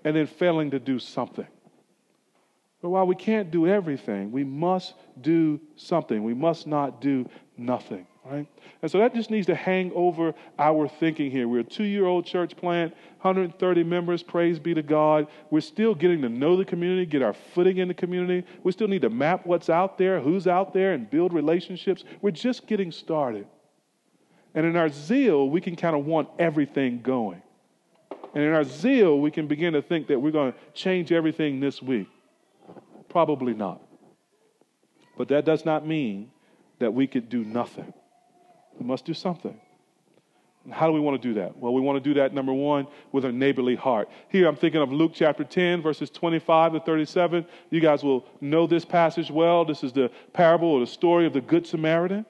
S1: and then failing to do something. But while we can't do everything, we must do something. We must not do nothing, right? And so that just needs to hang over our thinking here. We're a two year old church plant, 130 members, praise be to God. We're still getting to know the community, get our footing in the community. We still need to map what's out there, who's out there, and build relationships. We're just getting started. And in our zeal, we can kind of want everything going. And in our zeal, we can begin to think that we're going to change everything this week. Probably not. But that does not mean that we could do nothing. We must do something. And how do we want to do that? Well, we want to do that, number one, with a neighborly heart. Here I'm thinking of Luke chapter 10, verses 25 to 37. You guys will know this passage well. This is the parable or the story of the Good Samaritan.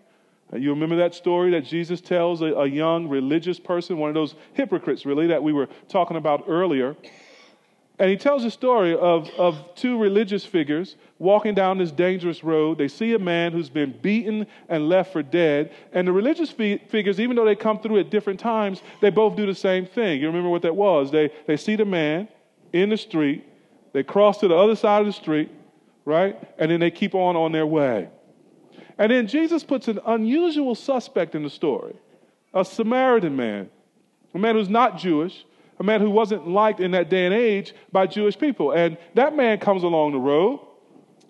S1: Uh, you remember that story that Jesus tells a, a young religious person, one of those hypocrites, really, that we were talking about earlier. And he tells a story of, of two religious figures walking down this dangerous road. They see a man who's been beaten and left for dead. And the religious figures, even though they come through at different times, they both do the same thing. You remember what that was? They, they see the man in the street, they cross to the other side of the street, right? And then they keep on on their way. And then Jesus puts an unusual suspect in the story a Samaritan man, a man who's not Jewish a man who wasn't liked in that day and age by Jewish people. And that man comes along the road,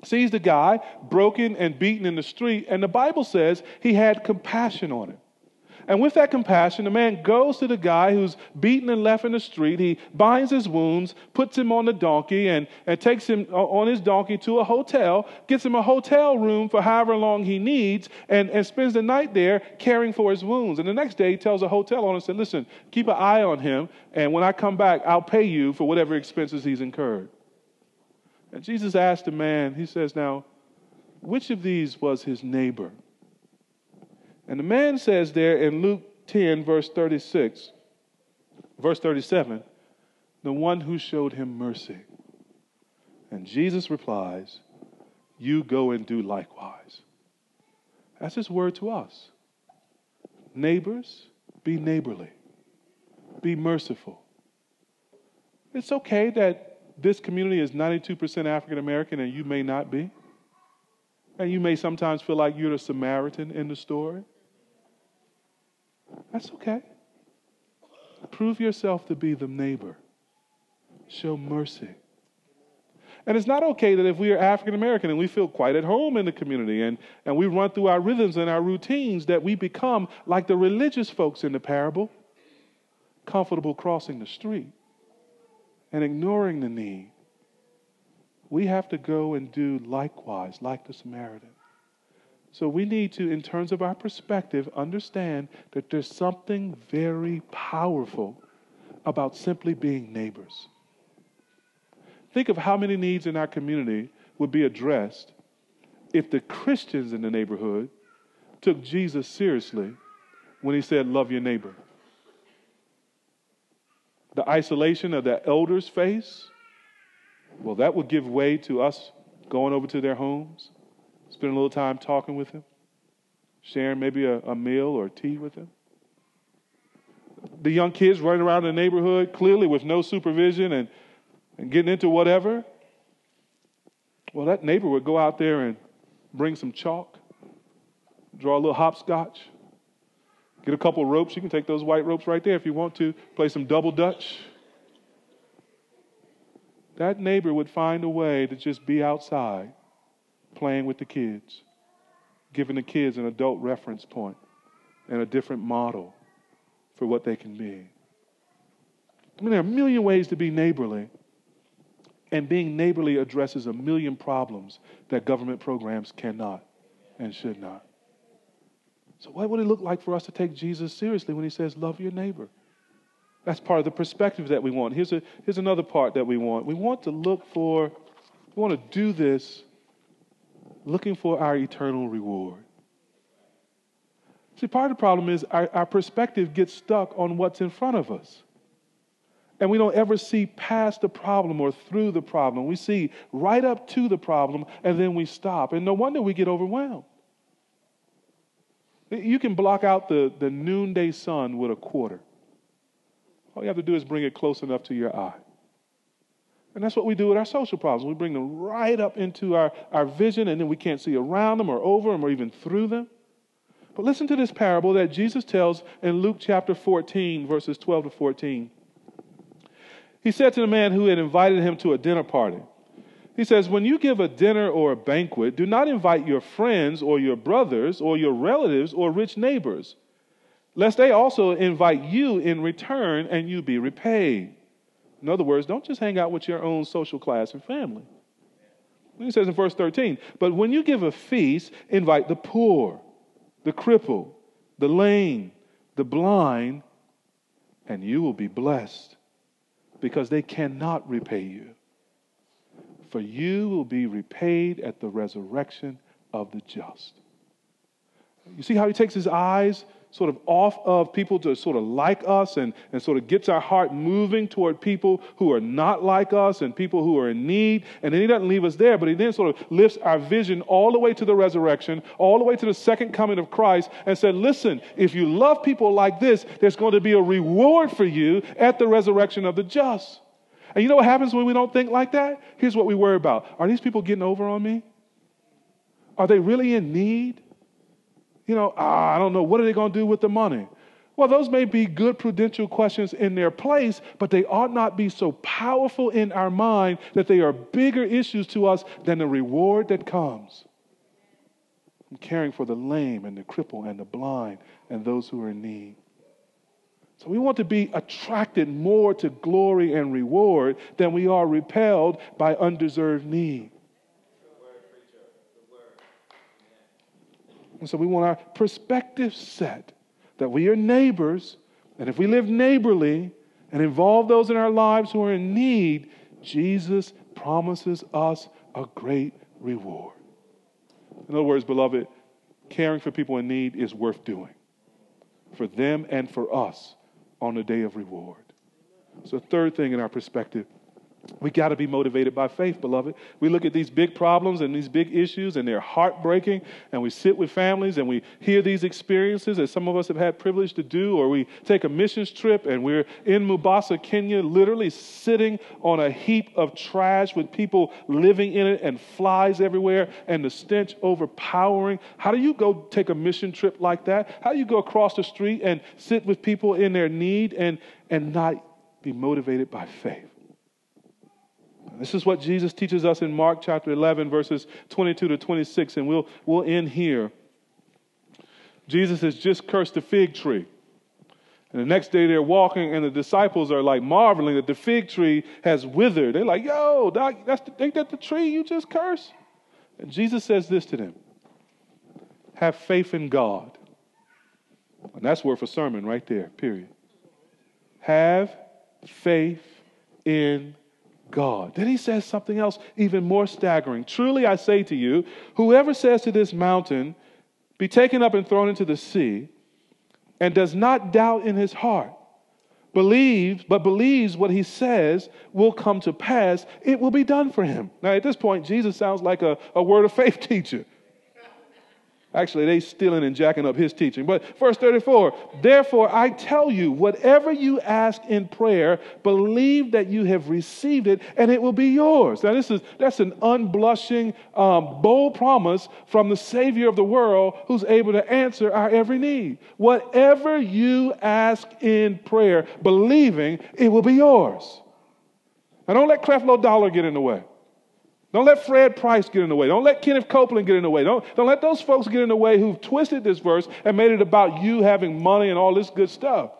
S1: sees the guy broken and beaten in the street, and the Bible says he had compassion on him. And with that compassion, the man goes to the guy who's beaten and left in the street. He binds his wounds, puts him on the donkey, and, and takes him uh, on his donkey to a hotel, gets him a hotel room for however long he needs, and, and spends the night there caring for his wounds. And the next day, he tells the hotel owner, said, Listen, keep an eye on him, and when I come back, I'll pay you for whatever expenses he's incurred. And Jesus asked the man, He says, Now, which of these was his neighbor? And the man says there in Luke 10, verse 36, verse 37, the one who showed him mercy. And Jesus replies, You go and do likewise. That's his word to us. Neighbors, be neighborly, be merciful. It's okay that this community is 92% African American and you may not be. And you may sometimes feel like you're the Samaritan in the story. That's okay. Prove yourself to be the neighbor. Show mercy. And it's not okay that if we are African American and we feel quite at home in the community and, and we run through our rhythms and our routines, that we become like the religious folks in the parable, comfortable crossing the street and ignoring the need. We have to go and do likewise, like the Samaritan. So we need to, in terms of our perspective, understand that there's something very powerful about simply being neighbors. Think of how many needs in our community would be addressed if the Christians in the neighborhood took Jesus seriously when he said, Love your neighbor. The isolation of the elders face, well, that would give way to us going over to their homes Spend a little time talking with him, sharing maybe a, a meal or tea with him. The young kids running around the neighborhood, clearly with no supervision and, and getting into whatever. Well, that neighbor would go out there and bring some chalk, draw a little hopscotch, get a couple ropes. You can take those white ropes right there if you want to, play some double dutch. That neighbor would find a way to just be outside playing with the kids, giving the kids an adult reference point and a different model for what they can be. I mean, there are a million ways to be neighborly, and being neighborly addresses a million problems that government programs cannot and should not. So, what would it look like for us to take Jesus seriously when he says, Love your neighbor? That's part of the perspective that we want. Here's, a, here's another part that we want. We want to look for, we want to do this looking for our eternal reward. See, part of the problem is our, our perspective gets stuck on what's in front of us. and we don't ever see past the problem or through the problem. We see right up to the problem and then we stop. And no wonder we get overwhelmed. You can block out the, the noonday sun with a quarter. All you have to do is bring it close enough to your eye. And that's what we do with our social problems. We bring them right up into our, our vision, and then we can't see around them or over them or even through them. But listen to this parable that Jesus tells in Luke chapter 14, verses 12 to 14. He said to the man who had invited him to a dinner party, He says, When you give a dinner or a banquet, do not invite your friends or your brothers or your relatives or rich neighbors, lest they also invite you in return and you be repaid. In other words, don't just hang out with your own social class and family. He says in verse 13, But when you give a feast, invite the poor, the crippled, the lame, the blind, and you will be blessed because they cannot repay you. For you will be repaid at the resurrection of the just. You see how he takes his eyes sort of off of people to sort of like us and, and sort of gets our heart moving toward people who are not like us and people who are in need. And then he doesn't leave us there, but he then sort of lifts our vision all the way to the resurrection, all the way to the second coming of Christ, and said, Listen, if you love people like this, there's going to be a reward for you at the resurrection of the just. And you know what happens when we don't think like that? Here's what we worry about Are these people getting over on me? Are they really in need? You know, ah, I don't know, what are they going to do with the money? Well, those may be good prudential questions in their place, but they ought not be so powerful in our mind that they are bigger issues to us than the reward that comes from caring for the lame and the crippled and the blind and those who are in need. So we want to be attracted more to glory and reward than we are repelled by undeserved need. And so we want our perspective set that we are neighbors, and if we live neighborly and involve those in our lives who are in need, Jesus promises us a great reward. In other words, beloved, caring for people in need is worth doing for them and for us on the day of reward. So, third thing in our perspective we got to be motivated by faith, beloved. We look at these big problems and these big issues, and they're heartbreaking. And we sit with families and we hear these experiences, that some of us have had privilege to do, or we take a missions trip and we're in Mombasa, Kenya, literally sitting on a heap of trash with people living in it and flies everywhere and the stench overpowering. How do you go take a mission trip like that? How do you go across the street and sit with people in their need and, and not be motivated by faith? This is what Jesus teaches us in Mark chapter 11, verses 22 to 26, and we'll, we'll end here. Jesus has just cursed the fig tree. And the next day they're walking, and the disciples are like marveling that the fig tree has withered. They're like, yo, doc, that's the, ain't that the tree you just cursed? And Jesus says this to them Have faith in God. And that's worth a sermon right there, period. Have faith in God. Then he says something else even more staggering. Truly I say to you, whoever says to this mountain, be taken up and thrown into the sea, and does not doubt in his heart, believes, but believes what he says will come to pass, it will be done for him. Now, at this point, Jesus sounds like a, a word of faith [laughs] teacher. Actually, they stealing and jacking up his teaching. But verse 34, therefore I tell you, whatever you ask in prayer, believe that you have received it and it will be yours. Now, this is that's an unblushing, um, bold promise from the Savior of the world who's able to answer our every need. Whatever you ask in prayer, believing it will be yours. Now, don't let Creflo Dollar get in the way. Don't let Fred Price get in the way. Don't let Kenneth Copeland get in the way. Don't, don't let those folks get in the way who've twisted this verse and made it about you having money and all this good stuff.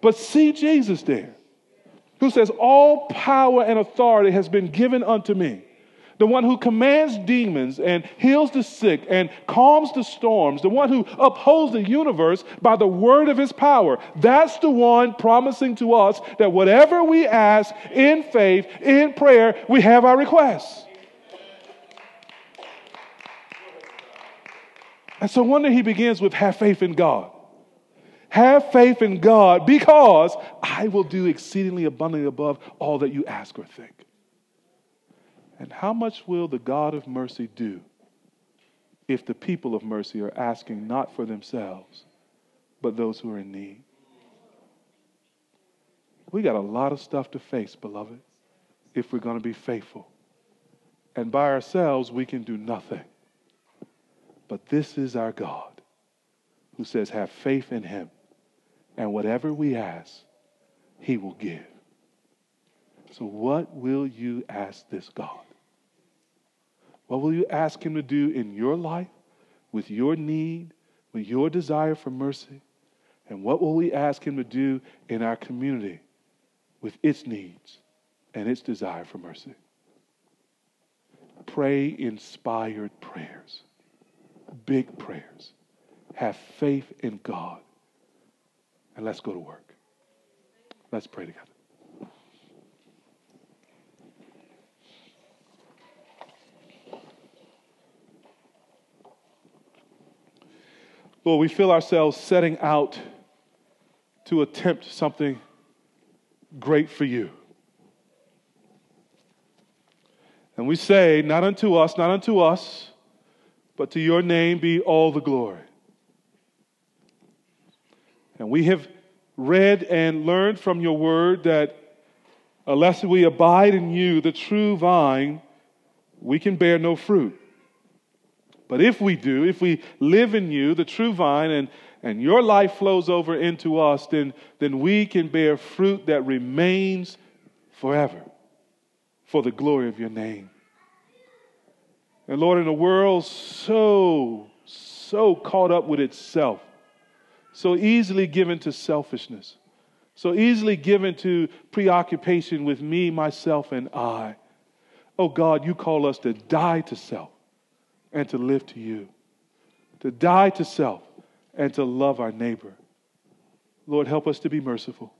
S1: But see Jesus there, who says, All power and authority has been given unto me the one who commands demons and heals the sick and calms the storms, the one who upholds the universe by the word of his power. That's the one promising to us that whatever we ask in faith, in prayer, we have our requests. And so one day he begins with have faith in God. Have faith in God because I will do exceedingly abundantly above all that you ask or think. And how much will the God of mercy do if the people of mercy are asking not for themselves, but those who are in need? We got a lot of stuff to face, beloved, if we're going to be faithful. And by ourselves, we can do nothing. But this is our God who says, have faith in him and whatever we ask, He will give. So, what will you ask this God? What will you ask Him to do in your life, with your need, with your desire for mercy? And what will we ask Him to do in our community with its needs and its desire for mercy? Pray inspired prayers, big prayers. Have faith in God and let's go to work. Let's pray together. Lord, we feel ourselves setting out to attempt something great for you. And we say, Not unto us, not unto us, but to your name be all the glory. And we have read and learned from your word that unless we abide in you, the true vine, we can bear no fruit. But if we do, if we live in you, the true vine, and, and your life flows over into us, then, then we can bear fruit that remains forever for the glory of your name. And Lord, in a world so, so caught up with itself, so easily given to selfishness, so easily given to preoccupation with me, myself, and I. Oh God, you call us to die to self and to live to you, to die to self and to love our neighbor. Lord, help us to be merciful.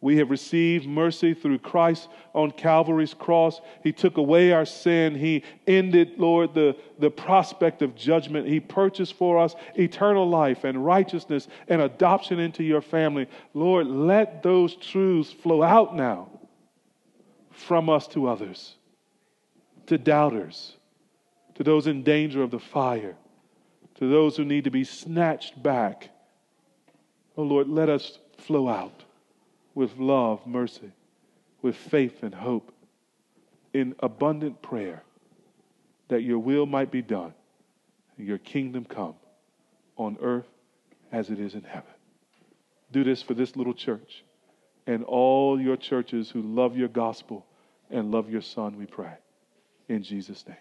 S1: We have received mercy through Christ on Calvary's cross. He took away our sin. He ended, Lord, the, the prospect of judgment. He purchased for us eternal life and righteousness and adoption into your family. Lord, let those truths flow out now from us to others, to doubters, to those in danger of the fire, to those who need to be snatched back. Oh, Lord, let us flow out with love, mercy, with faith and hope, in abundant prayer, that your will might be done, and your kingdom come on earth as it is in heaven. Do this for this little church and all your churches who love your gospel and love your son, we pray. In Jesus' name.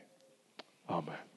S1: Amen.